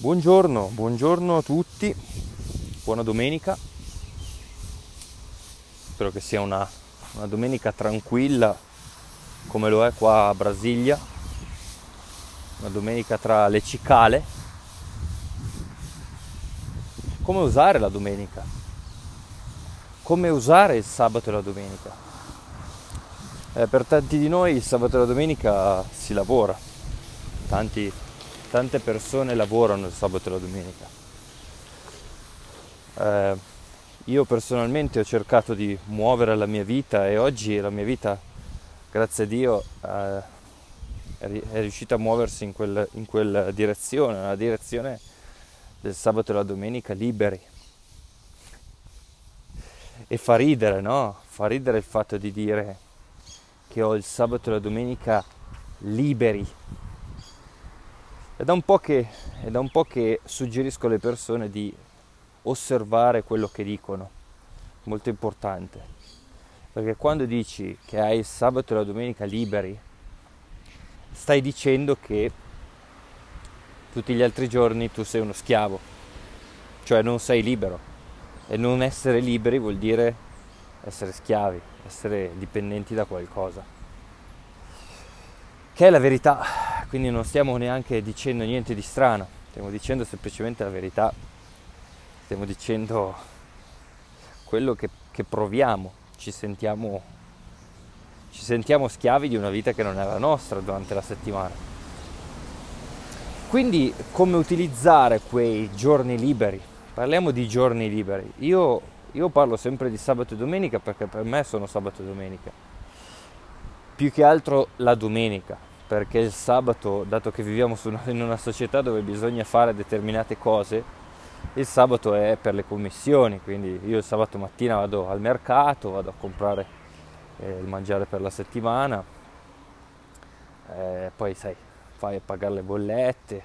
Buongiorno, buongiorno a tutti, buona domenica. Spero che sia una, una domenica tranquilla come lo è qua a Brasilia, una domenica tra le cicale. Come usare la domenica? Come usare il sabato e la domenica? Eh, per tanti di noi il sabato e la domenica si lavora, tanti tante persone lavorano il sabato e la domenica. Eh, io personalmente ho cercato di muovere la mia vita e oggi la mia vita, grazie a Dio, eh, è riuscita a muoversi in, quel, in quella direzione, nella direzione del sabato e la domenica liberi. E fa ridere, no? Fa ridere il fatto di dire che ho il sabato e la domenica liberi è da un po' che, da un po che suggerisco alle persone di osservare quello che dicono, molto importante, perché quando dici che hai il sabato e la domenica liberi, stai dicendo che tutti gli altri giorni tu sei uno schiavo, cioè non sei libero. E non essere liberi vuol dire essere schiavi, essere dipendenti da qualcosa. Che è la verità, quindi non stiamo neanche dicendo niente di strano, stiamo dicendo semplicemente la verità, stiamo dicendo quello che, che proviamo, ci sentiamo, ci sentiamo schiavi di una vita che non è la nostra durante la settimana. Quindi come utilizzare quei giorni liberi? Parliamo di giorni liberi. Io, io parlo sempre di sabato e domenica perché per me sono sabato e domenica. Più che altro la domenica, perché il sabato, dato che viviamo in una società dove bisogna fare determinate cose, il sabato è per le commissioni, quindi io il sabato mattina vado al mercato, vado a comprare eh, il mangiare per la settimana, eh, poi sai, fai a pagare le bollette,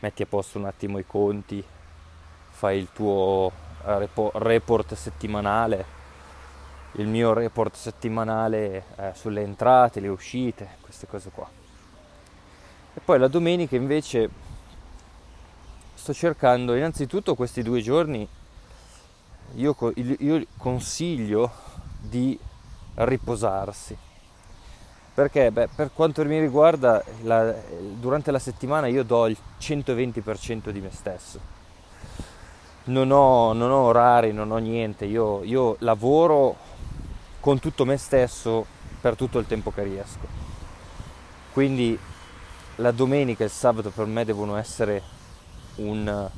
metti a posto un attimo i conti, fai il tuo report settimanale il mio report settimanale eh, sulle entrate, le uscite, queste cose qua. E poi la domenica invece sto cercando innanzitutto questi due giorni, io, io consiglio di riposarsi. Perché beh, per quanto mi riguarda, la, durante la settimana io do il 120% di me stesso. Non ho, non ho orari, non ho niente, io, io lavoro con tutto me stesso per tutto il tempo che riesco. Quindi la domenica e il sabato per me devono essere un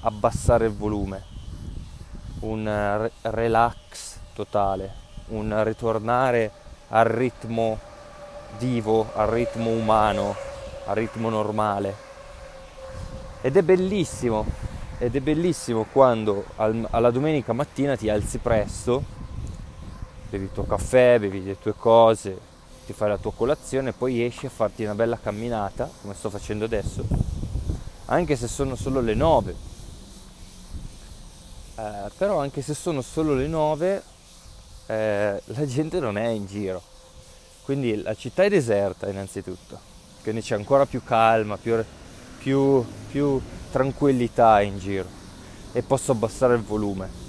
abbassare il volume, un relax totale, un ritornare al ritmo vivo, al ritmo umano, al ritmo normale. Ed è bellissimo, ed è bellissimo quando al, alla domenica mattina ti alzi presto bevi il tuo caffè, bevi le tue cose, ti fai la tua colazione, poi esci a farti una bella camminata, come sto facendo adesso, anche se sono solo le 9. Eh, però anche se sono solo le 9, eh, la gente non è in giro. Quindi la città è deserta innanzitutto, quindi c'è ancora più calma, più, più, più tranquillità in giro e posso abbassare il volume.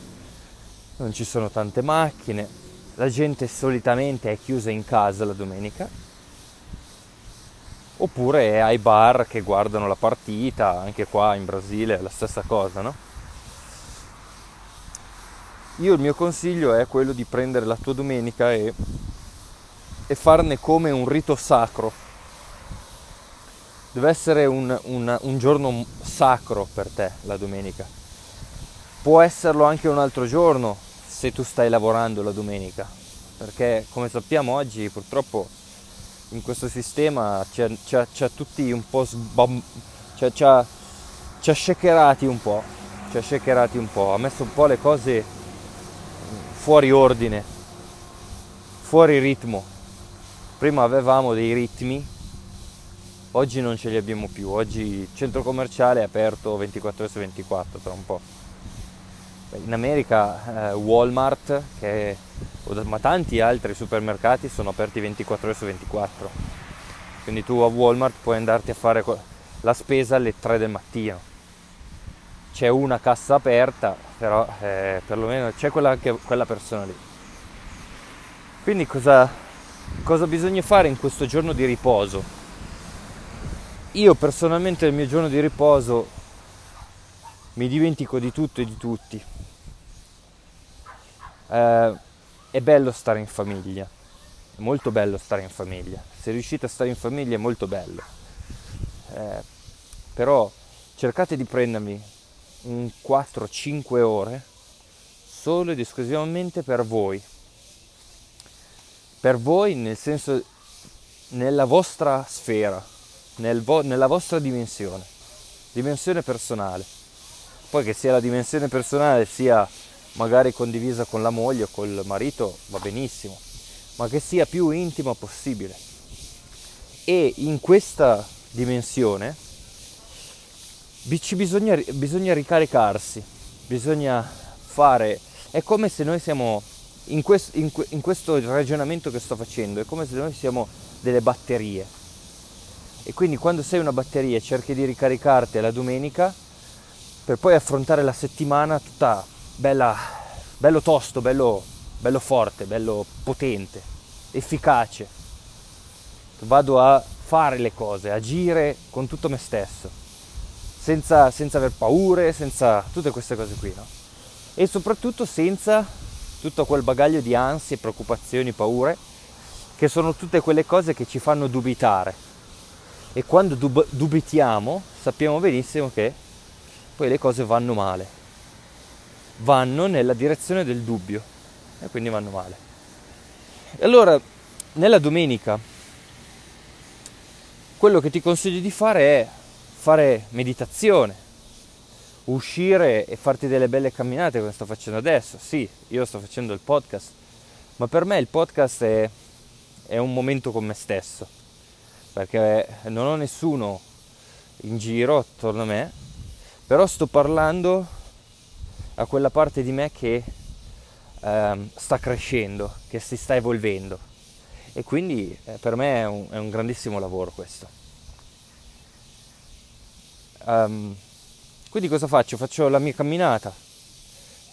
Non ci sono tante macchine, la gente solitamente è chiusa in casa la domenica, oppure è ai bar che guardano la partita, anche qua in Brasile è la stessa cosa, no? Io il mio consiglio è quello di prendere la tua domenica e, e farne come un rito sacro. Deve essere un, un, un giorno sacro per te la domenica. Può esserlo anche un altro giorno, se tu stai lavorando la domenica, perché come sappiamo oggi purtroppo in questo sistema c'è, c'è tutti un po' sbam, c'è, c'è shakerati un po', c'è shakerati un po', ha messo un po' le cose fuori ordine, fuori ritmo. Prima avevamo dei ritmi, oggi non ce li abbiamo più, oggi il centro commerciale è aperto 24 ore su 24 tra un po' in America eh, Walmart, che, ma tanti altri supermercati sono aperti 24 ore su 24. Quindi tu a Walmart puoi andarti a fare la spesa alle 3 del mattino. c'è una cassa aperta, però eh, perlomeno c'è quella, anche quella persona lì. Quindi cosa, cosa bisogna fare in questo giorno di riposo? Io personalmente nel mio giorno di riposo mi dimentico di tutto e di tutti. Eh, è bello stare in famiglia, è molto bello stare in famiglia. Se riuscite a stare in famiglia è molto bello. Eh, però cercate di prendermi un 4-5 ore solo ed esclusivamente per voi. Per voi nel senso nella vostra sfera, nel vo- nella vostra dimensione, dimensione personale. Poi che sia la dimensione personale sia magari condivisa con la moglie o col marito va benissimo, ma che sia più intima possibile. E in questa dimensione bisogna, bisogna ricaricarsi, bisogna fare, è come se noi siamo, in, quest, in, in questo ragionamento che sto facendo, è come se noi siamo delle batterie. E quindi quando sei una batteria cerchi di ricaricarti la domenica per poi affrontare la settimana tutta bella, bello tosto, bello, bello forte, bello potente, efficace. Vado a fare le cose, agire con tutto me stesso senza, senza aver paure, senza tutte queste cose qui, no? E soprattutto senza tutto quel bagaglio di ansie, preoccupazioni, paure, che sono tutte quelle cose che ci fanno dubitare. E quando dub- dubitiamo sappiamo benissimo che poi le cose vanno male. Vanno nella direzione del dubbio e quindi vanno male. E allora, nella domenica, quello che ti consiglio di fare è fare meditazione, uscire e farti delle belle camminate come sto facendo adesso. Sì, io sto facendo il podcast, ma per me il podcast è, è un momento con me stesso, perché non ho nessuno in giro attorno a me, però sto parlando a quella parte di me che ehm, sta crescendo, che si sta evolvendo. E quindi eh, per me è un, è un grandissimo lavoro questo. Um, quindi cosa faccio? Faccio la mia camminata,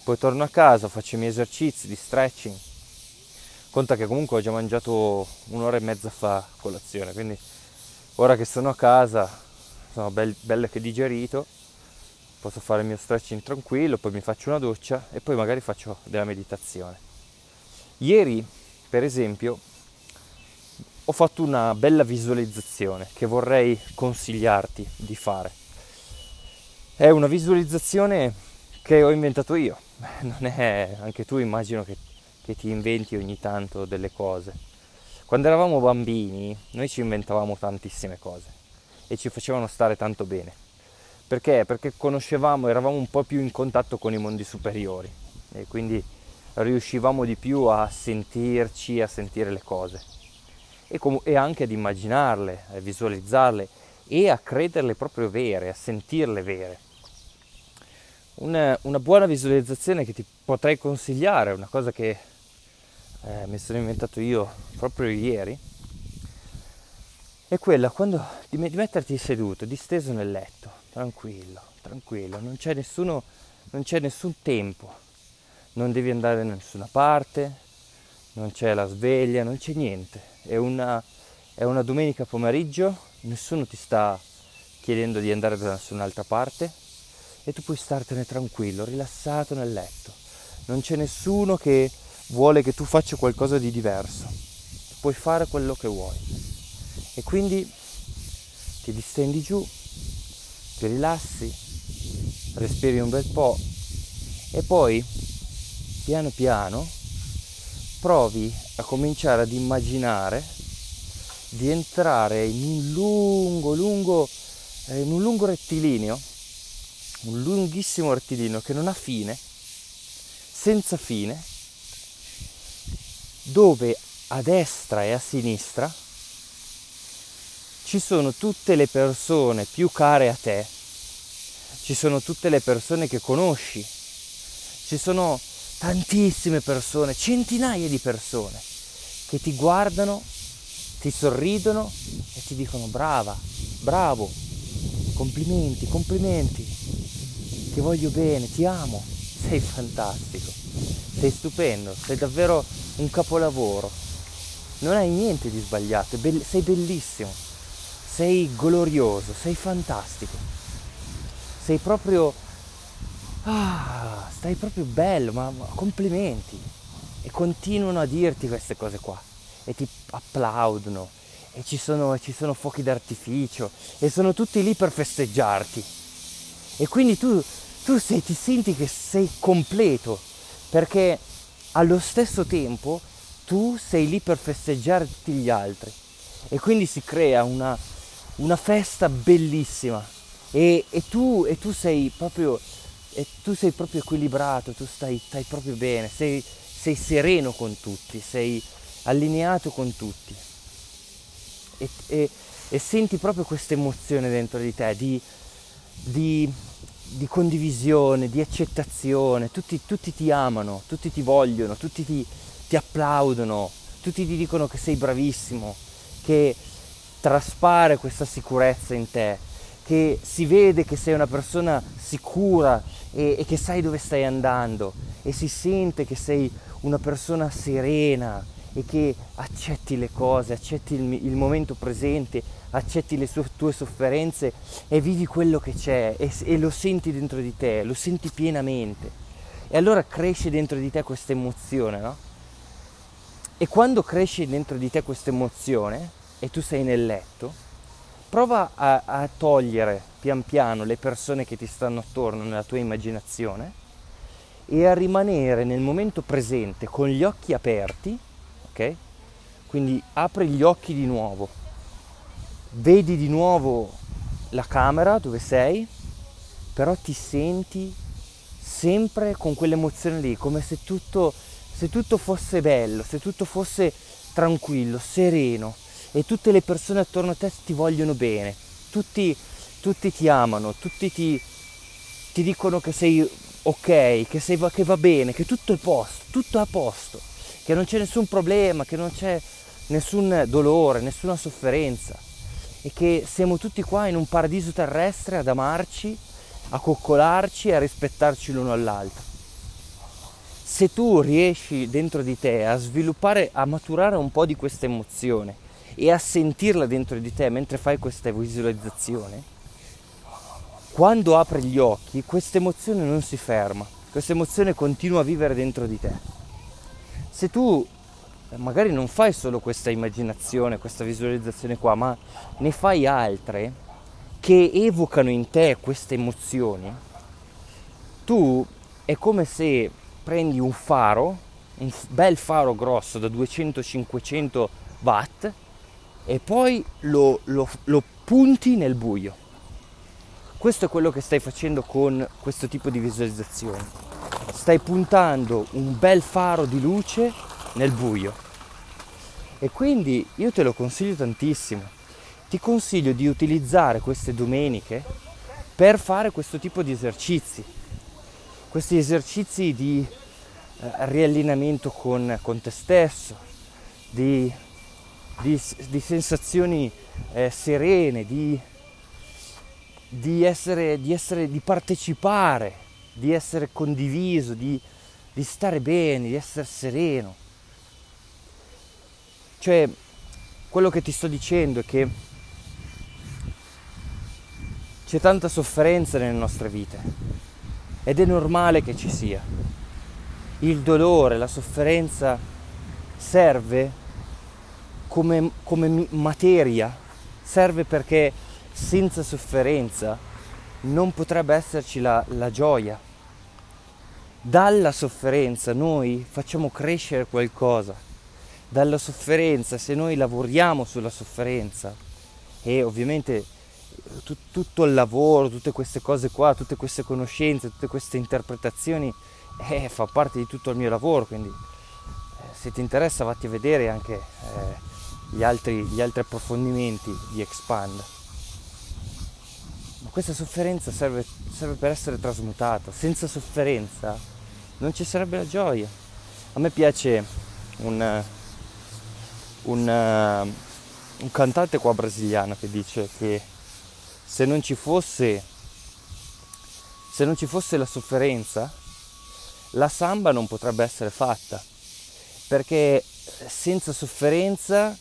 poi torno a casa, faccio i miei esercizi di stretching. Conta che comunque ho già mangiato un'ora e mezza fa colazione, quindi ora che sono a casa, sono bello, bello che digerito, posso fare il mio stretching tranquillo, poi mi faccio una doccia e poi magari faccio della meditazione. Ieri, per esempio, ho fatto una bella visualizzazione che vorrei consigliarti di fare è una visualizzazione che ho inventato io, non è anche tu immagino che, che ti inventi ogni tanto delle cose. Quando eravamo bambini noi ci inventavamo tantissime cose e ci facevano stare tanto bene. Perché? Perché conoscevamo, eravamo un po' più in contatto con i mondi superiori e quindi riuscivamo di più a sentirci, a sentire le cose e, com- e anche ad immaginarle, a visualizzarle e a crederle proprio vere, a sentirle vere una, una, buona visualizzazione che ti potrei consigliare, una cosa che eh, mi sono inventato io proprio ieri, è quella quando, di, di metterti seduto, disteso nel letto, tranquillo, tranquillo, non c'è, nessuno, non c'è nessun tempo, non devi andare da nessuna parte, non c'è la sveglia, non c'è niente, è una, è una domenica pomeriggio, nessuno ti sta chiedendo di andare da nessun'altra parte, e tu puoi startene tranquillo, rilassato nel letto. Non c'è nessuno che vuole che tu faccia qualcosa di diverso. Puoi fare quello che vuoi. E quindi ti distendi giù, ti rilassi, respiri un bel po' e poi piano piano provi a cominciare ad immaginare di entrare in un lungo, lungo, eh, in un lungo rettilineo un lunghissimo rettilineo che non ha fine, senza fine, dove a destra e a sinistra ci sono tutte le persone più care a te, ci sono tutte le persone che conosci, ci sono tantissime persone, centinaia di persone che ti guardano, ti sorridono e ti dicono brava, bravo, complimenti, complimenti. Ti voglio bene, ti amo, sei fantastico, sei stupendo, sei davvero un capolavoro, non hai niente di sbagliato, sei bellissimo, sei glorioso, sei fantastico, sei proprio, ah, stai proprio bello, ma, ma complimenti, e continuano a dirti queste cose qua, e ti applaudono, e ci sono, ci sono fuochi d'artificio, e sono tutti lì per festeggiarti, e quindi tu, tu sei, ti senti che sei completo, perché allo stesso tempo tu sei lì per festeggiarti gli altri. E quindi si crea una, una festa bellissima. E, e, tu, e, tu, sei proprio, e tu sei proprio equilibrato, tu stai, stai proprio bene, sei, sei, sereno con tutti, sei allineato con tutti. E, e senti proprio questa emozione dentro di te di, di di condivisione, di accettazione, tutti, tutti, ti amano, tutti ti vogliono, tutti ti, ti applaudono, tutti ti dicono che sei bravissimo, che traspare questa sicurezza in te, che si vede che sei una persona sicura e, e, che sai dove stai andando e si sente che sei una persona serena e che accetti le cose, accetti il, il momento presente, accetti le sue, tue sofferenze e vivi quello che c'è e, e lo senti dentro di te, lo senti pienamente. E allora cresce dentro di te questa emozione, no? E quando cresce dentro di te questa emozione e tu sei nel letto, prova a, a, togliere pian piano le persone che ti stanno attorno nella tua immaginazione e a rimanere nel momento presente con gli occhi aperti, ok? Quindi apri gli occhi di nuovo vedi di nuovo la camera dove sei, però ti senti sempre con quell'emozione lì, come se tutto, se tutto fosse bello, se tutto fosse tranquillo, sereno e tutte le persone attorno a te ti vogliono bene, tutti, tutti ti amano, tutti ti, ti, dicono che sei ok, che, sei, che va bene, che tutto è posto, tutto è a posto, che non c'è nessun problema, che non c'è nessun dolore, nessuna sofferenza e che siamo tutti qua in un paradiso terrestre ad amarci, a coccolarci e a rispettarci l'uno all'altro. Se tu riesci dentro di te a sviluppare, a maturare un po' di questa emozione e a sentirla dentro di te mentre fai questa visualizzazione, quando apri gli occhi questa emozione non si ferma, questa emozione continua a vivere dentro di te. Se tu magari non fai solo questa immaginazione, questa visualizzazione qua, ma ne fai altre che evocano in te queste emozioni, tu è come se prendi un faro, un bel faro grosso da 200-500 watt e poi lo, lo, lo punti nel buio. Questo è quello che stai facendo con questo tipo di visualizzazione. Stai puntando un bel faro di luce nel buio. E quindi io te lo consiglio tantissimo. Ti consiglio di utilizzare queste domeniche per fare questo tipo di esercizi. Questi esercizi di eh, riallineamento con, con, te stesso, di, di, di sensazioni eh, serene, di, di, essere, di, essere, di partecipare, di essere condiviso, di, di stare bene, di essere sereno. Cioè, quello che ti sto dicendo è che c'è tanta sofferenza nelle nostre vite ed è normale che ci sia. Il dolore, la sofferenza serve come, come materia, serve perché senza sofferenza non potrebbe esserci la, la gioia. Dalla sofferenza noi facciamo crescere qualcosa dalla sofferenza, se noi lavoriamo sulla sofferenza e ovviamente t- tutto il lavoro, tutte queste cose qua, tutte queste conoscenze, tutte queste interpretazioni eh, fa parte di tutto il mio lavoro, quindi eh, se ti interessa vatti a vedere anche eh, gli, altri, gli altri approfondimenti di Expand. Ma questa sofferenza serve, serve per essere trasmutata, senza sofferenza non ci sarebbe la gioia. A me piace un, un, un cantante qua brasiliano che dice che se non ci fosse Se non ci fosse la sofferenza, la samba non potrebbe essere fatta, perché senza sofferenza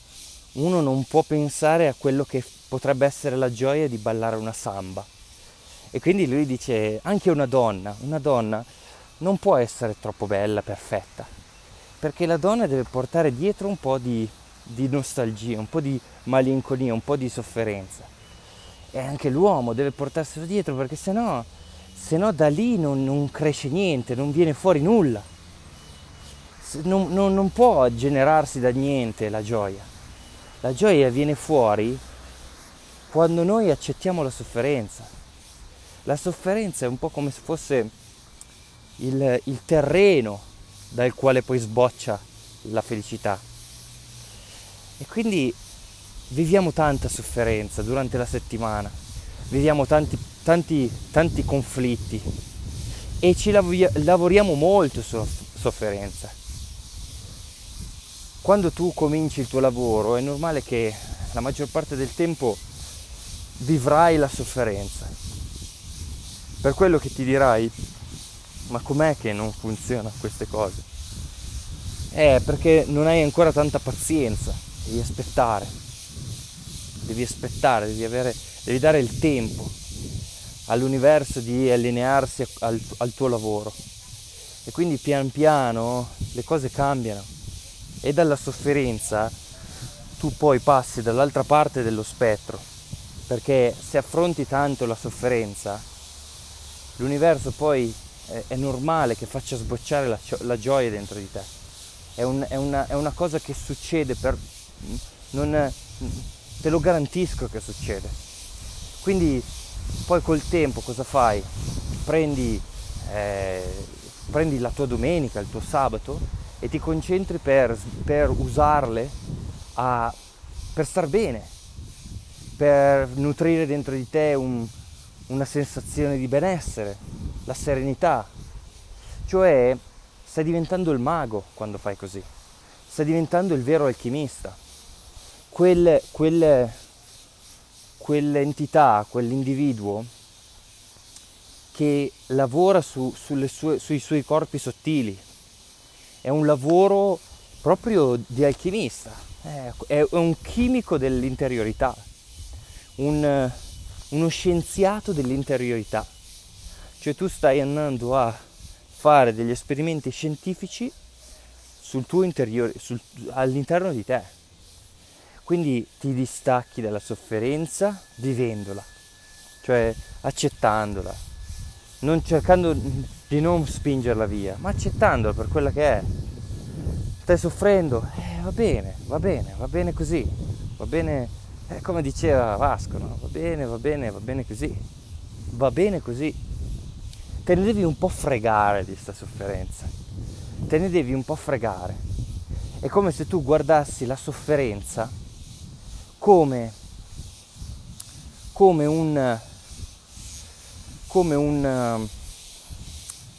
uno non può pensare a quello che potrebbe essere la gioia di ballare una samba. E quindi lui dice, anche una donna, una donna non può essere troppo bella, perfetta, perché la donna deve portare dietro un po' di, di nostalgia, un po' di malinconia, un po' di sofferenza. E anche l'uomo deve portarselo dietro perché sennò, sennò da lì non, non cresce niente, non viene fuori nulla. Non, non, non può generarsi da niente la gioia. La gioia viene fuori quando noi accettiamo la sofferenza. La sofferenza è un po' come se fosse il, il terreno dal quale poi sboccia la felicità. E quindi viviamo tanta sofferenza durante la settimana, viviamo tanti, tanti, tanti conflitti e ci lavoriamo molto sulla sofferenza. Quando tu cominci il tuo lavoro è normale che la maggior parte del tempo vivrai la sofferenza. Per quello che ti dirai, ma com'è che non funzionano queste cose? È perché non hai ancora tanta pazienza, devi aspettare, devi aspettare, devi, avere, devi dare il tempo all'universo di allinearsi al, al tuo lavoro. E quindi pian piano le cose cambiano e dalla sofferenza tu poi passi dall'altra parte dello spettro, perché se affronti tanto la sofferenza, l'universo poi è, è normale che faccia sbocciare la, la, gioia dentro di te. È, un, è, una, è, una, cosa che succede per... Non, te lo garantisco che succede. Quindi poi col tempo cosa fai? Prendi, eh, prendi la tua domenica, il tuo sabato e ti concentri per, per usarle a, per star bene, per nutrire dentro di te un, una sensazione di benessere, la serenità. Cioè stai diventando il mago quando fai così, stai diventando il vero alchimista. Quel, quel, quell'entità, quell'individuo che lavora su, sue, sui suoi corpi sottili. È un lavoro proprio di alchimista, è, un chimico dell'interiorità, un, uno scienziato dell'interiorità. Cioè tu stai andando a fare degli esperimenti scientifici sul tuo interiore, sul, all'interno di te. Quindi ti distacchi dalla sofferenza vivendola, cioè accettandola, non cercando di non spingerla via, ma accettandola per quella che è. Stai soffrendo? Eh, va bene, va bene, va bene così, va bene eh, come diceva Vasco, no? va bene, va bene, va bene così, va bene così. Te ne devi un po' fregare di questa sofferenza, te ne devi un po' fregare. È come se tu guardassi la sofferenza come, come un, come un,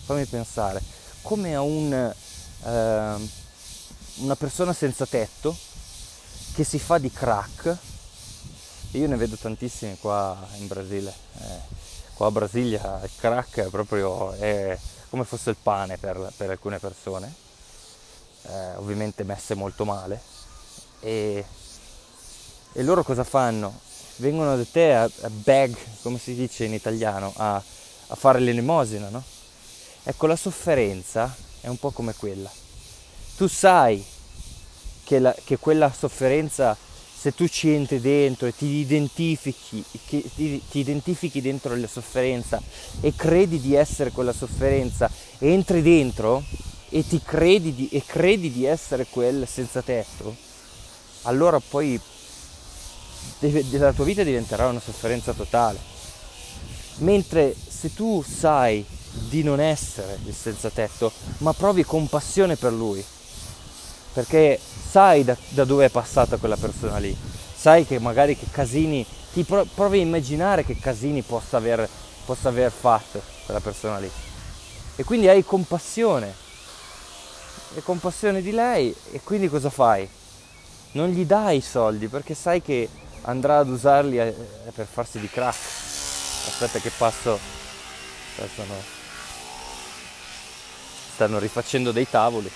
fammi pensare, come a un, uh, una persona senza tetto che si fa di crack io ne vedo tantissimi qua in Brasile. Eh, qua a Brasilia il crack è proprio è come fosse il pane per, per alcune persone, eh, ovviamente messe molto male. E, e, loro cosa fanno? Vengono da te a, a beg, come si dice in italiano, a, a fare l'elemosina, no? Ecco, la sofferenza è un po' come quella. Tu sai che, la, che quella sofferenza se tu ci entri dentro e ti identifichi, ti, ti identifichi dentro la sofferenza e credi di essere quella sofferenza, entri dentro e ti credi di, e credi di essere quel senza tetto, allora poi la tua vita diventerà una sofferenza totale. Mentre se tu sai di non essere il senza tetto, ma provi compassione per lui, perché sai da, da dove è passata quella persona lì, sai che magari che casini, ti pro- provi a immaginare che casini possa aver, possa aver fatto quella persona lì. E quindi hai compassione, hai compassione di lei e quindi cosa fai? Non gli dai i soldi perché sai che andrà ad usarli eh, per farsi di crack. Aspetta che passo, stanno, stanno rifacendo dei tavoli.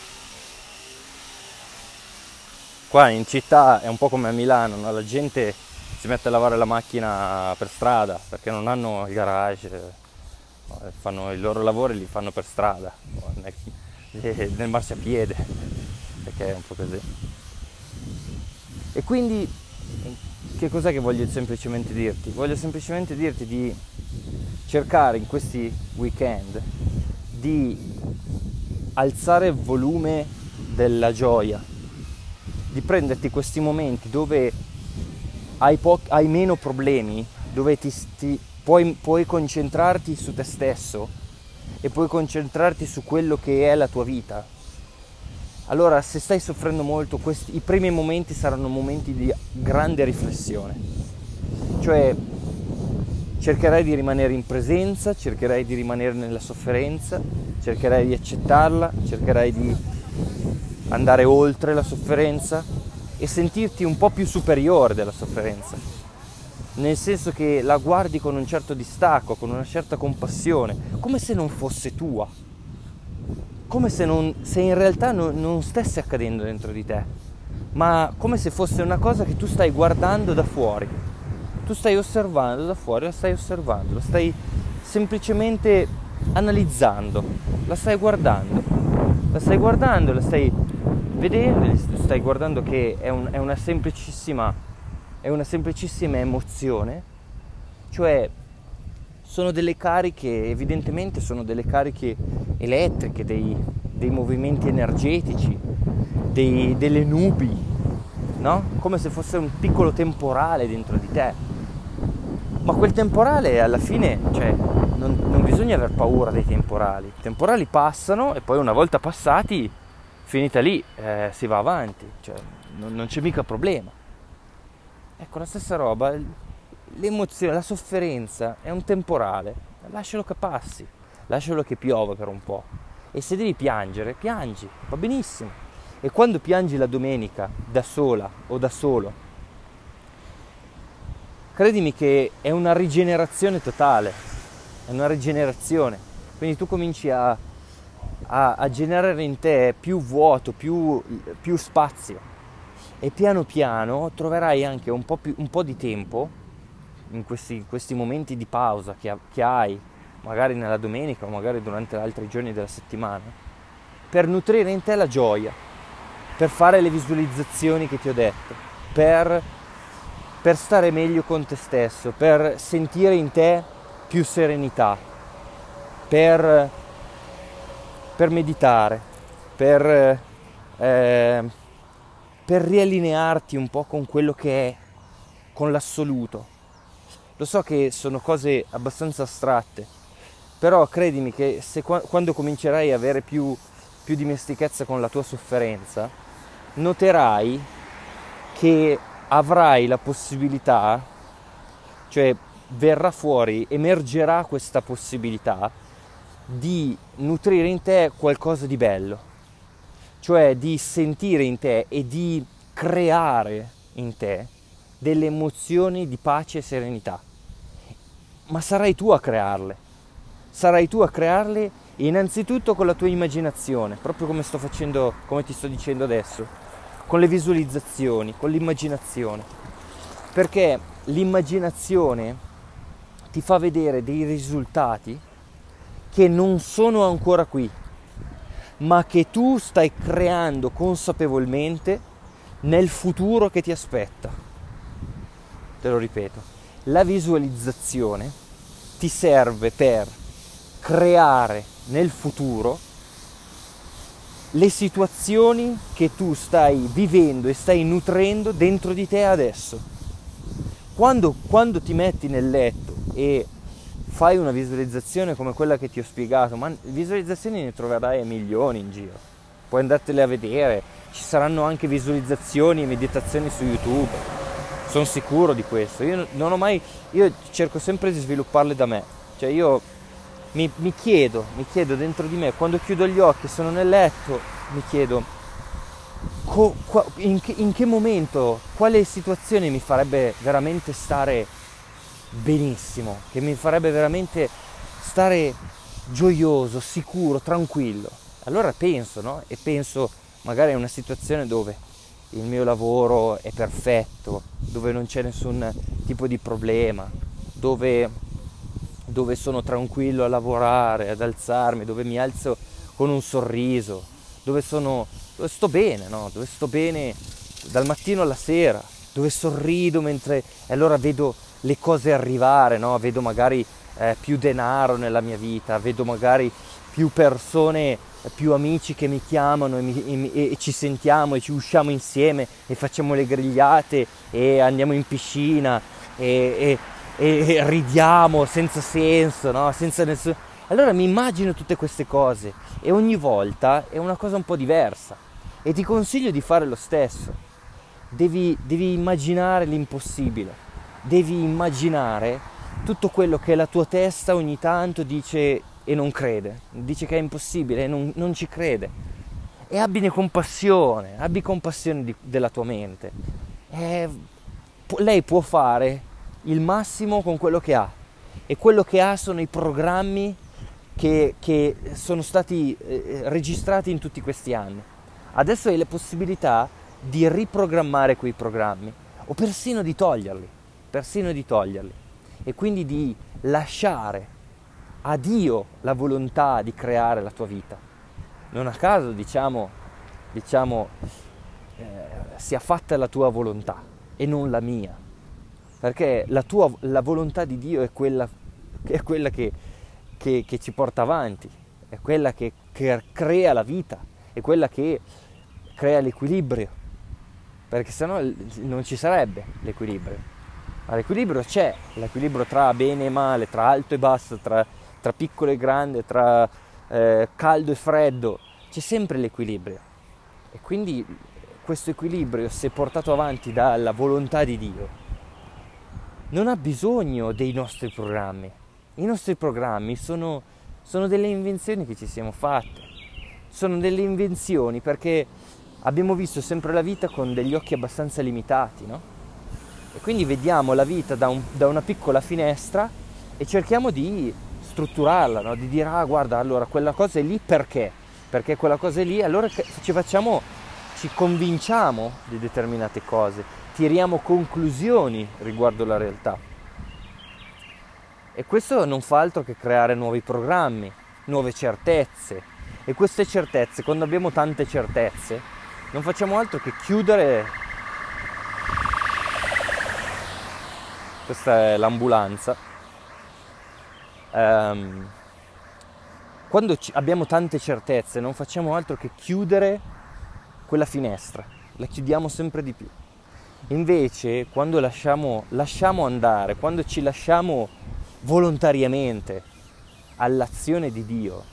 Qua in città è un po' come a Milano, no? la gente si mette a lavare la macchina per strada perché non hanno il garage, fanno i loro lavori li fanno per strada, nel, nel marciapiede, perché è un po' così. E quindi che cos'è che voglio semplicemente dirti? Voglio semplicemente dirti di cercare in questi weekend di alzare il volume della gioia, di prenderti questi momenti dove hai, po- hai meno problemi, dove ti, ti puoi, puoi concentrarti su te stesso e puoi concentrarti su quello che è la tua vita. Allora, se stai soffrendo molto, questi, i primi momenti saranno momenti di grande riflessione. Cioè, cercherai di rimanere in presenza, cercherai di rimanere nella sofferenza, cercherai di accettarla, cercherai di andare oltre la sofferenza e sentirti un po' più superiore della sofferenza, nel senso che la guardi con un certo distacco, con una certa compassione, come se non fosse tua, come se, non, se in realtà non, non stesse accadendo dentro di te, ma come se fosse una cosa che tu stai guardando da fuori, tu stai osservando da fuori, la stai osservando, la stai semplicemente analizzando, la stai guardando, la stai guardando, la stai vedendo, stai guardando che è, un, è, una semplicissima, è una semplicissima emozione, cioè sono delle cariche, evidentemente sono delle cariche elettriche, dei, dei movimenti energetici, dei, delle nubi, no? Come se fosse un piccolo temporale dentro di te. Ma quel temporale alla fine, cioè, non, non bisogna aver paura dei temporali. I temporali passano e poi una volta passati finita lì eh, si va avanti, cioè, non, non, c'è mica problema. Ecco, la stessa roba, l'emozione, la sofferenza è un temporale, lascialo che passi, lascialo che piova per un po'. E se devi piangere, piangi, va benissimo. E quando piangi la domenica da sola o da solo, credimi che è una rigenerazione totale, è una rigenerazione. Quindi tu cominci a a, a generare in te più vuoto, più, più, spazio e piano piano troverai anche un po', più, un po di tempo in questi, questi, momenti di pausa che, che hai, magari nella domenica o magari durante altri giorni della settimana, per nutrire in te la gioia, per fare le visualizzazioni che ti ho detto, per, per stare meglio con te stesso, per sentire in te più serenità, per per meditare, per, eh, per riallinearti un po' con quello che è, con l'assoluto. Lo so che sono cose abbastanza astratte, però credimi che se, quando comincerai a avere più, più dimestichezza con la tua sofferenza, noterai che avrai la possibilità, cioè verrà fuori, emergerà questa possibilità di nutrire in te qualcosa di bello, cioè di sentire in te e di creare in te delle emozioni di pace e serenità. Ma sarai tu a crearle, sarai tu a crearle innanzitutto con la tua immaginazione, proprio come sto facendo, come ti sto dicendo adesso, con le visualizzazioni, con l'immaginazione. Perché l'immaginazione ti fa vedere dei risultati che non sono ancora qui, ma che tu stai creando consapevolmente nel futuro che ti aspetta. Te lo ripeto, la visualizzazione ti serve per creare nel futuro le situazioni che tu stai vivendo e stai nutrendo dentro di te adesso. Quando, quando ti metti nel letto e fai una visualizzazione come quella che ti ho spiegato, ma visualizzazioni ne troverai milioni in giro. Puoi andartele a vedere, ci saranno anche visualizzazioni e meditazioni su YouTube. Sono sicuro di questo. Io non ho mai io cerco sempre di svilupparle da me. Cioè io mi, mi chiedo, mi chiedo dentro di me, quando chiudo gli occhi e sono nel letto, mi chiedo co, qua, in, che, in che momento, quale situazione mi farebbe veramente stare benissimo, che mi farebbe veramente stare gioioso, sicuro, tranquillo. Allora penso, no? E penso magari a una situazione dove il mio lavoro è perfetto, dove non c'è nessun tipo di problema, dove, dove sono tranquillo a lavorare, ad alzarmi, dove mi alzo con un sorriso, dove, sono, dove sto bene, no? dove sto bene dal mattino alla sera, dove sorrido mentre e allora vedo le cose arrivare, no? vedo magari eh, più denaro nella mia vita, vedo magari più persone più amici che mi chiamano e, mi, e, e, ci sentiamo e ci usciamo insieme e facciamo le grigliate e andiamo in piscina e, e ridiamo senza senso, no? senza nessun... Allora mi immagino tutte queste cose e ogni volta è una cosa un po' diversa e ti consiglio di fare lo stesso. Devi, devi immaginare l'impossibile, devi immaginare tutto quello che la tua testa ogni tanto dice e non crede, dice che è impossibile e non, non ci crede. E abbine compassione, abbi compassione di, della tua mente. E, lei può fare il massimo con quello che ha e quello che ha sono i programmi che, che sono stati eh, registrati in tutti questi anni. Adesso hai la possibilità di riprogrammare quei programmi o persino di toglierli, persino di toglierli e quindi di lasciare a Dio la volontà di creare la tua vita. Non a caso diciamo, diciamo eh, sia fatta la tua volontà e non la mia, perché la, tua, la volontà di Dio è quella, è quella che, che, che, ci porta avanti, è quella che, che crea la vita, è quella che crea l'equilibrio, perché sennò non ci sarebbe l'equilibrio. Ma l'equilibrio c'è, l'equilibrio tra bene e male, tra alto e basso, tra tra piccolo e grande, tra eh, caldo e freddo, c'è sempre l'equilibrio. E quindi questo equilibrio, se portato avanti dalla volontà di Dio, non ha bisogno dei nostri programmi. I nostri programmi sono, sono delle invenzioni che ci siamo fatte, sono delle invenzioni perché abbiamo visto sempre la vita con degli occhi abbastanza limitati, no? E quindi vediamo la vita da, un, da una piccola finestra e cerchiamo di strutturarla, no? di dire ah guarda allora quella cosa è lì perché? Perché quella cosa è lì, allora ci facciamo, ci convinciamo di determinate cose, tiriamo conclusioni riguardo la realtà. E questo non fa altro che creare nuovi programmi, nuove certezze. E queste certezze, quando abbiamo tante certezze, non facciamo altro che chiudere. Questa è l'ambulanza ehm, quando abbiamo tante certezze non facciamo altro che chiudere quella finestra, la chiudiamo sempre di più. Invece quando lasciamo, lasciamo andare, quando ci lasciamo volontariamente all'azione di Dio,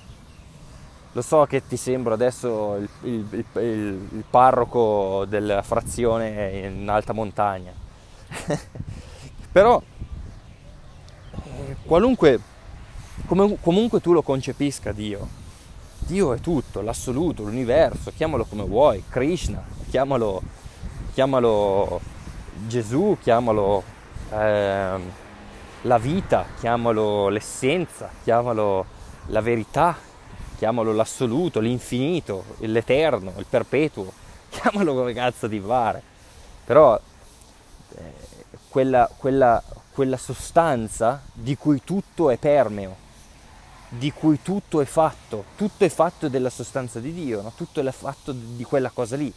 lo so che ti sembro adesso il, il, il, il parroco della frazione in alta montagna, però eh, qualunque come, comunque tu lo concepisca Dio. Dio è tutto, l'assoluto, l'universo, chiamalo come vuoi, Krishna, chiamalo, chiamalo Gesù, chiamalo eh, la vita, chiamalo l'essenza, chiamalo la verità, chiamalo l'assoluto, l'infinito, l'eterno, il perpetuo, chiamalo come cazzo ti pare. Però eh, quella, quella, quella sostanza di cui tutto è permeo, di cui tutto è fatto, tutto è fatto della sostanza di Dio, no? tutto è fatto di quella cosa lì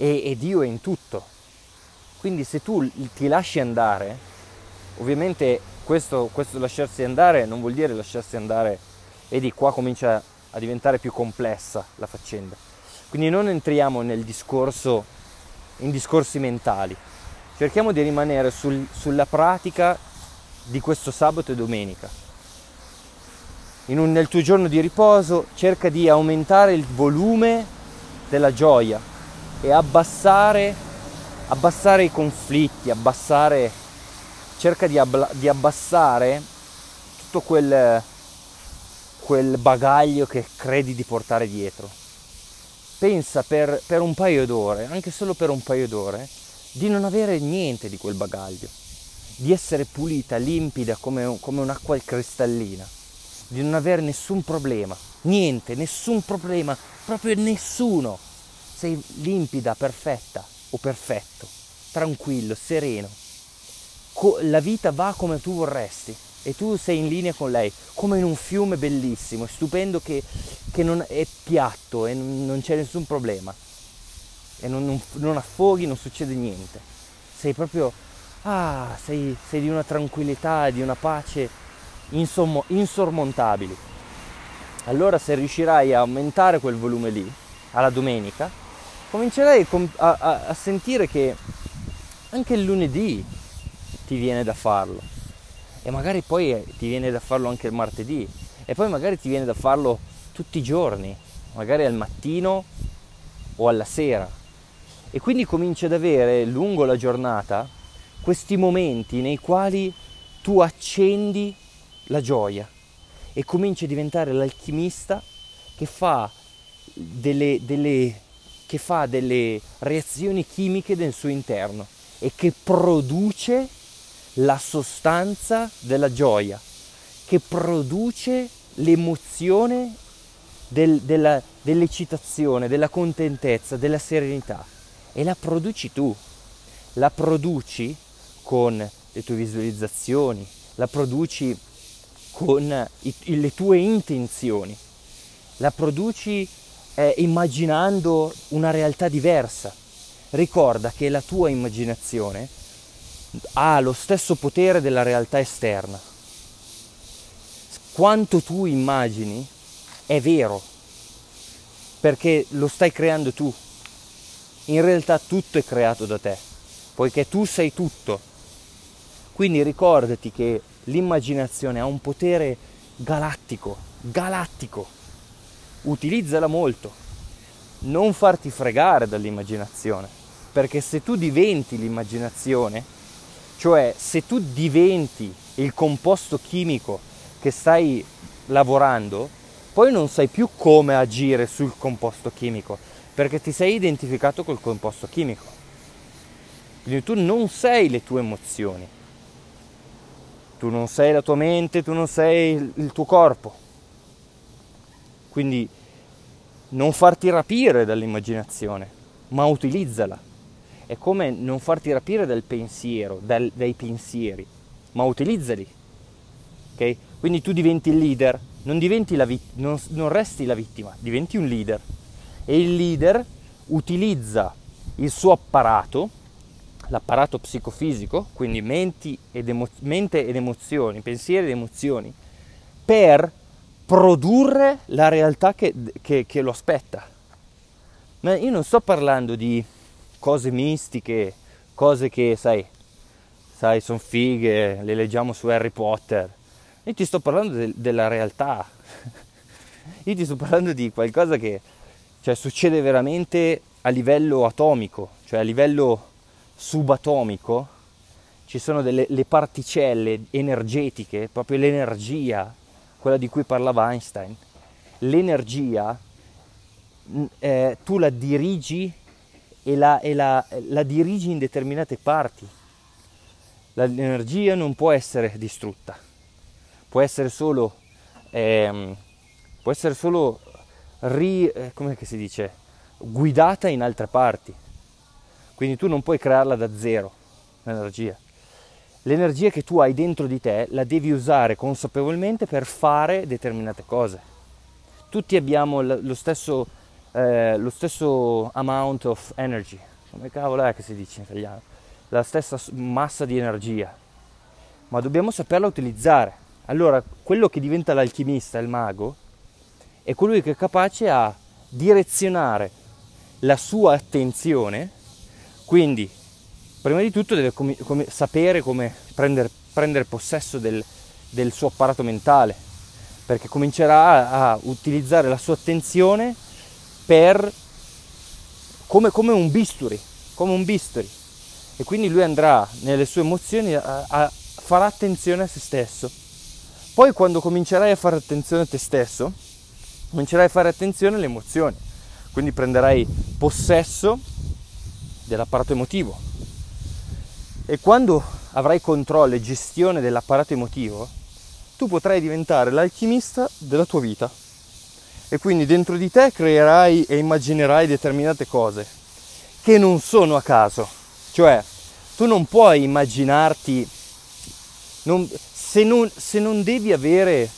e, e Dio è in tutto. Quindi se tu ti lasci andare, ovviamente questo, questo lasciarsi andare non vuol dire lasciarsi andare, vedi qua comincia a diventare più complessa la faccenda. Quindi non entriamo nel discorso, in discorsi mentali, cerchiamo di rimanere sul, sulla pratica di questo sabato e domenica un, nel tuo giorno di riposo cerca di aumentare il volume della gioia e abbassare, abbassare i conflitti, abbassare, cerca di, abla, di abbassare tutto quel, quel bagaglio che credi di portare dietro. Pensa per, per un paio d'ore, anche solo per un paio d'ore, di non avere niente di quel bagaglio, di essere pulita, limpida come, come un'acqua cristallina di non avere nessun problema, niente, nessun problema, proprio nessuno. Sei limpida, perfetta o perfetto, tranquillo, sereno. Co- la vita va come tu vorresti e tu sei in linea con lei, come in un fiume bellissimo, stupendo che, che non è piatto e non c'è nessun problema. E non, non, non affoghi, non succede niente. Sei proprio, ah, sei, sei di una tranquillità, di una pace insommo, insormontabili. Allora se riuscirai a aumentare quel volume lì, alla domenica, comincerai a, a, a sentire che anche il lunedì ti viene da farlo. E magari poi eh, ti viene da farlo anche il martedì. E poi magari ti viene da farlo tutti i giorni, magari al mattino o alla sera. E quindi cominci ad avere lungo la giornata questi momenti nei quali tu accendi la gioia. E cominci a diventare l'alchimista che fa delle, delle, che fa delle reazioni chimiche nel suo interno e che produce la sostanza della gioia, che produce l'emozione del, della, dell'eccitazione, della contentezza, della serenità. E la produci tu, la produci con le tue visualizzazioni, la produci con i, le tue intenzioni, la produci eh, immaginando una realtà diversa. Ricorda che la tua immaginazione ha lo stesso potere della realtà esterna. Quanto tu immagini è vero, perché lo stai creando tu. In realtà tutto è creato da te, poiché tu sei tutto. Quindi ricordati che l'immaginazione ha un potere galattico, galattico. Utilizzala molto. Non farti fregare dall'immaginazione, perché se tu diventi l'immaginazione, cioè se tu diventi il composto chimico che stai lavorando, poi non sai più come agire sul composto chimico, perché ti sei identificato col composto chimico. Quindi tu non sei le tue emozioni, tu non sei la tua mente, tu non sei il tuo corpo. Quindi non farti rapire dall'immaginazione, ma utilizzala. È come non farti rapire dal pensiero, dal, dai pensieri, ma utilizzali. Okay? Quindi tu diventi il leader, non, diventi vit- non, non resti la vittima, diventi un leader. E il leader utilizza il suo apparato l'apparato psicofisico, quindi ed emo- mente ed emozioni, pensieri ed emozioni, per produrre la realtà che, che, che lo aspetta. Ma io non sto parlando di cose mistiche, cose che, sai, sai, sono fighe, le leggiamo su Harry Potter. Io ti sto parlando de- della realtà. Io ti sto parlando di qualcosa che cioè, succede veramente a livello atomico, cioè a livello subatomico ci sono delle le particelle energetiche, proprio l'energia, quella di cui parlava Einstein. L'energia eh, tu la dirigi e, la, e la, la dirigi in determinate parti. L'energia non può essere distrutta, può essere solo, ehm, può essere solo ri, eh, dice, guidata in altre parti. Quindi tu non puoi crearla da zero, l'energia. L'energia che tu hai dentro di te la devi usare consapevolmente per fare determinate cose. Tutti abbiamo lo stesso, eh, lo stesso amount of energy, come cavolo è che si dice in italiano? La stessa massa di energia, ma dobbiamo saperla utilizzare. Allora, quello che diventa l'alchimista, il mago, è colui che è capace a direzionare la sua attenzione quindi, prima di tutto deve com- com- sapere come prendere, prendere possesso del, del suo apparato mentale, perché comincerà a, utilizzare la sua attenzione per, come, come, un bisturi, come un bisturi. E quindi lui andrà nelle sue emozioni a, a farà attenzione a se stesso. Poi quando comincerai a fare attenzione a te stesso, comincerai a fare attenzione alle emozioni. Quindi prenderai possesso dell'apparato emotivo. E quando avrai controllo e gestione dell'apparato emotivo, tu potrai diventare l'alchimista della tua vita. E quindi dentro di te creerai e immaginerai determinate cose che non sono a caso. Cioè, tu non puoi immaginarti, non, se, non, se, non, devi avere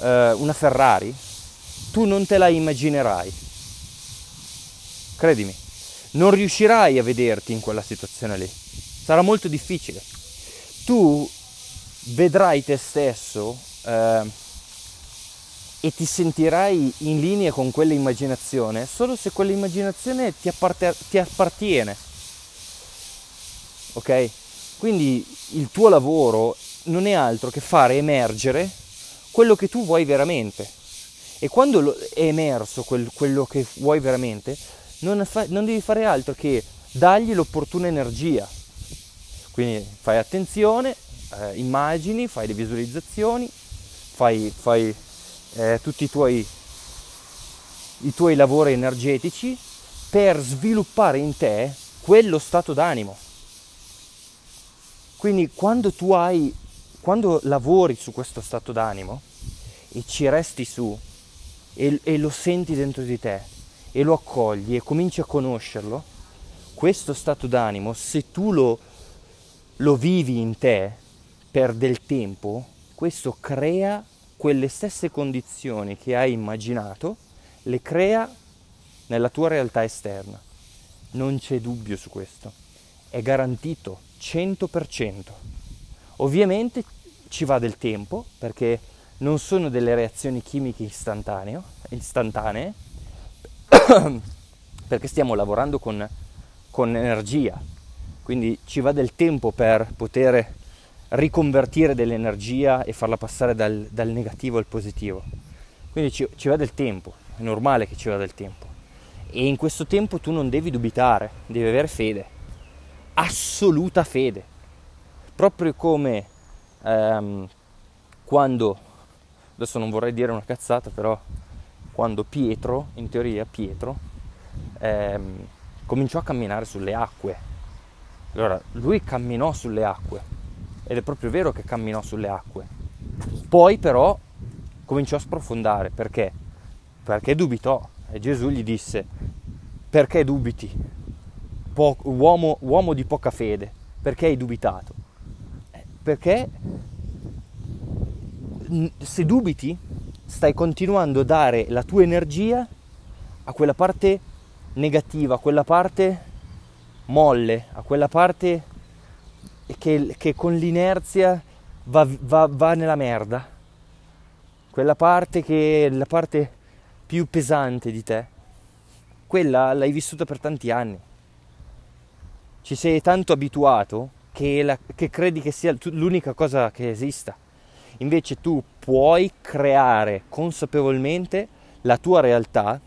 eh, una Ferrari, tu non te la immaginerai. Credimi, non riuscirai a vederti in quella situazione lì. Sarà molto difficile. Tu vedrai te stesso eh, e ti sentirai in linea con quell'immaginazione solo se quell'immaginazione ti, apparte- ti appartiene. Ok? Quindi il tuo lavoro non è altro che fare emergere quello che tu vuoi veramente. E quando è emerso quel, quello che vuoi veramente, non, fa, non devi fare altro che dargli l'opportuna energia. Quindi fai attenzione, eh, immagini, fai le visualizzazioni, fai, fai eh, tutti i tuoi, i tuoi lavori energetici per sviluppare in te quello stato d'animo. Quindi quando tu hai, quando lavori su questo stato d'animo e ci resti su e, e lo senti dentro di te e lo accogli e cominci a conoscerlo, questo stato d'animo, se tu lo, lo vivi in te per del tempo, questo crea quelle stesse condizioni che hai immaginato, le crea nella tua realtà esterna. Non c'è dubbio su questo. È garantito 100%. Ovviamente ci va del tempo perché non sono delle reazioni chimiche istantanee, perché stiamo lavorando con, con energia, quindi ci va del tempo per poter riconvertire dell'energia e farla passare dal, dal negativo al positivo. Quindi ci, ci va del tempo, è normale che ci vada del tempo. E in questo tempo tu non devi dubitare, devi avere fede, assoluta fede. Proprio come ehm, quando, adesso non vorrei dire una cazzata, però quando Pietro, in teoria Pietro, ehm, cominciò a camminare sulle acque. Allora, lui camminò sulle acque, ed è proprio vero che camminò sulle acque. Poi però cominciò a sprofondare, perché? Perché dubitò e Gesù gli disse, perché dubiti? Po- uomo, uomo di poca fede, perché hai dubitato? Eh, perché se dubiti stai continuando a dare la tua energia a quella parte negativa, a quella parte molle, a quella parte che, che con l'inerzia va, va, va nella merda. Quella parte che è la parte più pesante di te, quella l'hai vissuta per tanti anni. Ci sei tanto abituato che, la, che credi che sia l'unica cosa che esista. Invece tu puoi creare consapevolmente la tua realtà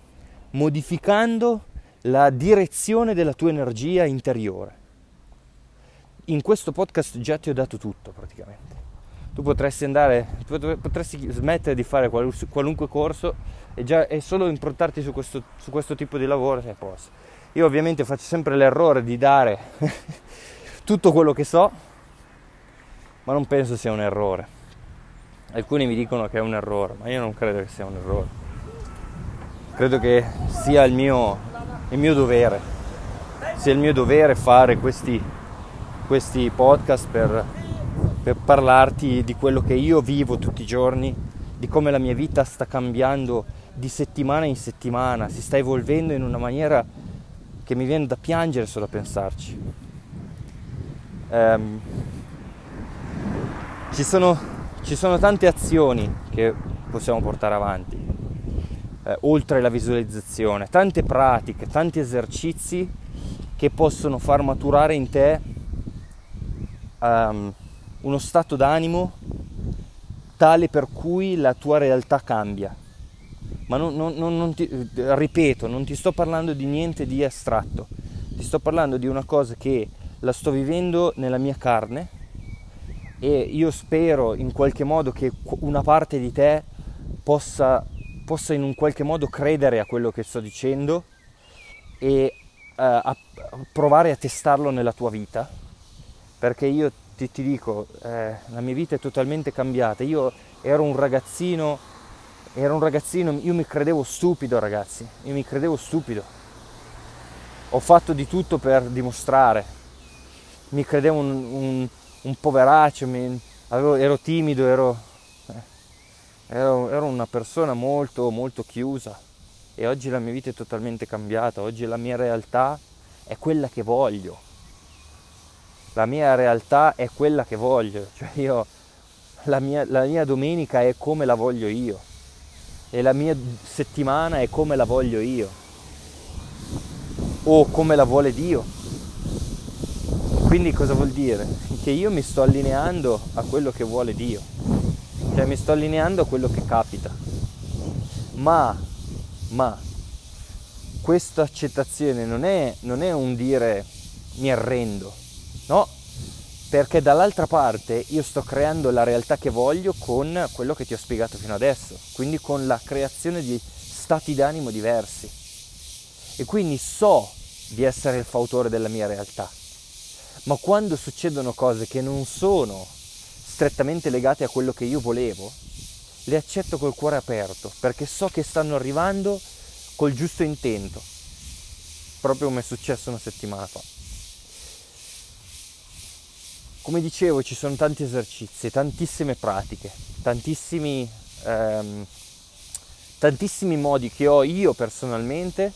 modificando la direzione della tua energia interiore in questo podcast già ti ho dato tutto praticamente. Tu potresti andare, potresti smettere di fare qualunque corso e, già, e solo improntarti su questo, su questo tipo di lavoro sei a posto. Io ovviamente faccio sempre l'errore di dare tutto quello che so, ma non penso sia un errore. Alcuni mi dicono che è un errore, ma io non credo che sia un errore. Credo che sia il mio, il mio dovere, sia il mio dovere fare questi questi podcast per, per parlarti di quello che io vivo tutti i giorni, di come la mia vita sta cambiando di settimana in settimana, si sta evolvendo in una maniera che mi viene da piangere solo a pensarci. Um, ci, sono, ci, sono, tante azioni che possiamo portare avanti, eh, oltre la visualizzazione, tante pratiche, tanti esercizi che possono far maturare in te um, uno stato d'animo tale per cui la tua realtà cambia. Ma non, non, non ti, ripeto, non ti sto parlando di niente di astratto, ti sto parlando di una cosa che la sto vivendo nella mia carne e io spero in qualche modo che una parte di te possa, possa in un qualche modo credere a quello che sto dicendo e uh, a provare a testarlo nella tua vita perché io ti, ti dico, eh, la mia vita è totalmente cambiata. Io ero un ragazzino, ero un ragazzino, io mi credevo stupido ragazzi, io mi credevo stupido. Ho fatto di tutto per dimostrare, mi credevo un, un, un poveraccio, mi, avevo, ero timido, ero, eh, ero, ero una persona molto, molto chiusa. E oggi la mia vita è totalmente cambiata, oggi la mia realtà è quella che voglio, la mia realtà è quella che voglio, cioè io, la mia, la mia domenica è come la voglio io. E la mia settimana è come la voglio io. O come la vuole Dio. Quindi cosa vuol dire? Che io mi sto allineando a quello che vuole Dio, cioè mi sto allineando a quello che capita. Ma, ma, questa accettazione non è, non è un dire mi arrendo, no, perché dall'altra parte io sto creando la realtà che voglio con quello che ti ho spiegato fino adesso, quindi con la creazione di stati d'animo diversi. E quindi so di essere il fautore della mia realtà, ma quando succedono cose che non sono strettamente legate a quello che io volevo, le accetto col cuore aperto, perché so che stanno arrivando col giusto intento, proprio come è successo una settimana fa. Come dicevo, ci sono tanti esercizi, tantissime pratiche, tantissimi, ehm, tantissimi modi che ho io personalmente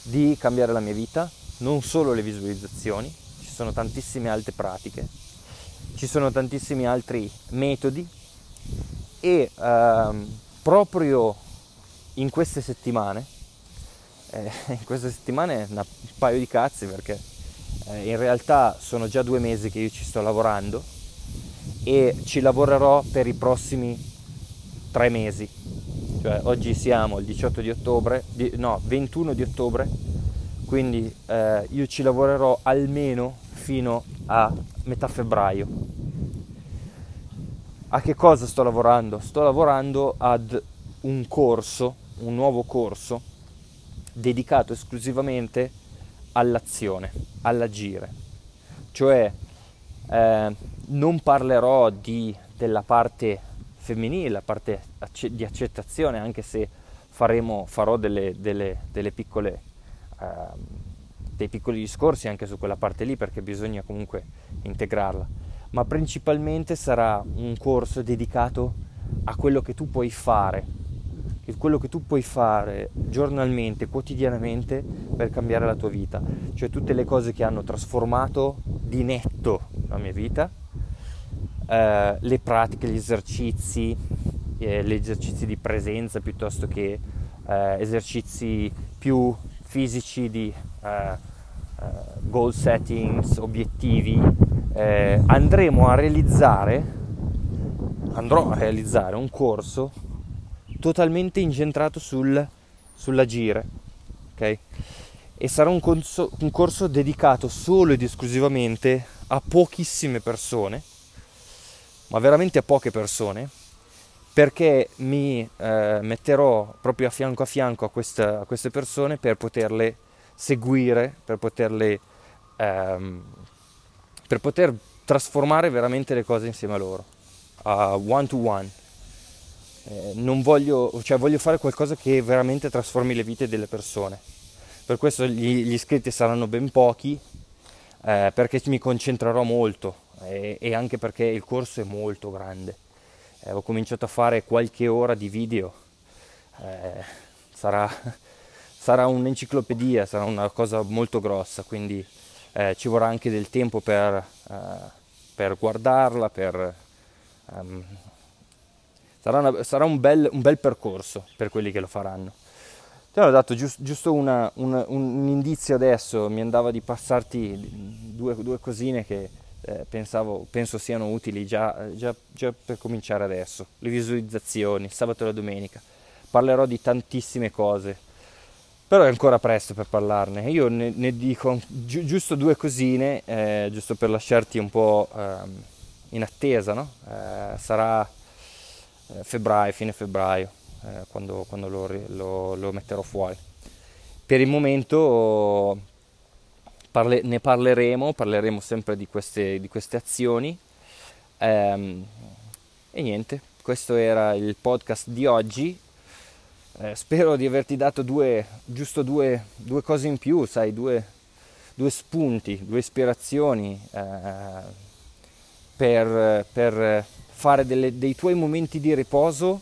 di cambiare la mia vita, non solo le visualizzazioni, ci sono tantissime altre pratiche, ci sono tantissimi altri metodi e ehm, proprio in queste settimane, eh, in queste settimane un paio di cazzi perché eh, in realtà sono già due mesi che io ci sto lavorando e ci lavorerò per i prossimi tre mesi. Cioè oggi siamo il 18 di ottobre, di, no, 21 di ottobre, quindi eh, io ci lavorerò almeno fino a metà febbraio. A che cosa sto lavorando? Sto lavorando ad un corso, un nuovo corso dedicato esclusivamente all'azione, all'agire. Cioè eh, non parlerò di, della parte femminile, la parte di accettazione, anche se faremo, farò delle, delle, delle piccole, eh, dei piccoli discorsi anche su quella parte lì perché bisogna comunque integrarla, ma principalmente sarà un corso dedicato a quello che tu puoi fare quello che tu puoi fare giornalmente, quotidianamente per cambiare la tua vita, cioè tutte le cose che hanno trasformato di netto la mia vita, eh, le pratiche, gli esercizi, eh, gli esercizi di presenza piuttosto che eh, esercizi più fisici di goal settings, obiettivi, eh, andremo a realizzare, andrò a realizzare un corso totalmente incentrato sul, sull'agire, ok? E sarà un corso, un corso dedicato solo ed esclusivamente a pochissime persone, ma veramente a poche persone, perché mi eh, metterò proprio a fianco a fianco a, questa, a, queste persone per poterle seguire, per poterle ehm, per poter trasformare veramente le cose insieme a loro, a one to one eh, non voglio, cioè voglio fare qualcosa che veramente trasformi le vite delle persone. Per questo gli, gli iscritti saranno ben pochi, eh, perché mi concentrerò molto e, e, anche perché il corso è molto grande. Eh, ho cominciato a fare qualche ora di video, eh, sarà, sarà un'enciclopedia, sarà una cosa molto grossa, quindi eh, ci vorrà anche del tempo per, eh, per guardarla, per um, sarà, una, sarà un, bel, un, bel, percorso per quelli che lo faranno. Ti ho dato giusto, giusto una, una, un, indizio adesso, mi andava di passarti due, due cosine che eh, pensavo, penso siano utili già, già, già per cominciare adesso. Le visualizzazioni, sabato e la domenica. Parlerò di tantissime cose, però è ancora presto per parlarne. Io ne, ne dico gi- giusto due cosine, eh, giusto per lasciarti un po' eh, in attesa. No? Eh, sarà eh, febbraio, fine febbraio, eh, quando, quando lo, lo, lo, metterò fuori. Per il momento parle, ne parleremo, parleremo sempre di queste, di queste azioni Ehm, e niente, questo era il podcast di oggi. Eh, spero di averti dato due, giusto due, due cose in più, sai, due, due spunti, due ispirazioni eh, per, per, fare delle, dei tuoi momenti di riposo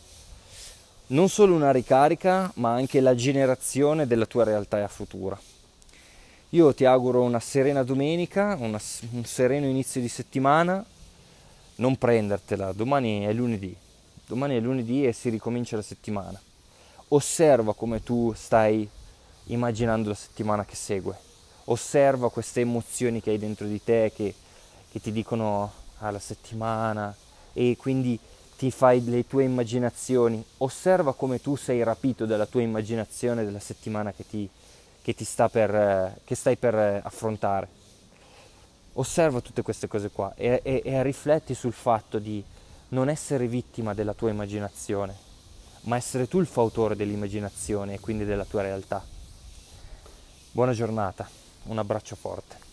non solo una ricarica, ma anche la generazione della tua realtà futura. Io ti auguro una serena domenica, una, un sereno inizio di settimana, non prendertela, domani è lunedì, domani è lunedì e si ricomincia la settimana osserva come tu stai immaginando la settimana che segue, osserva queste emozioni che hai dentro di te che, che ti dicono alla ah, settimana. E quindi ti fai le tue immaginazioni, osserva come tu sei rapito dalla tua immaginazione della settimana che, ti, che, ti sta per, che stai per affrontare. Osserva tutte queste cose qua e, e, e rifletti sul fatto di non essere vittima della tua immaginazione, ma essere tu il fautore dell'immaginazione e quindi della tua realtà. Buona giornata, un abbraccio forte.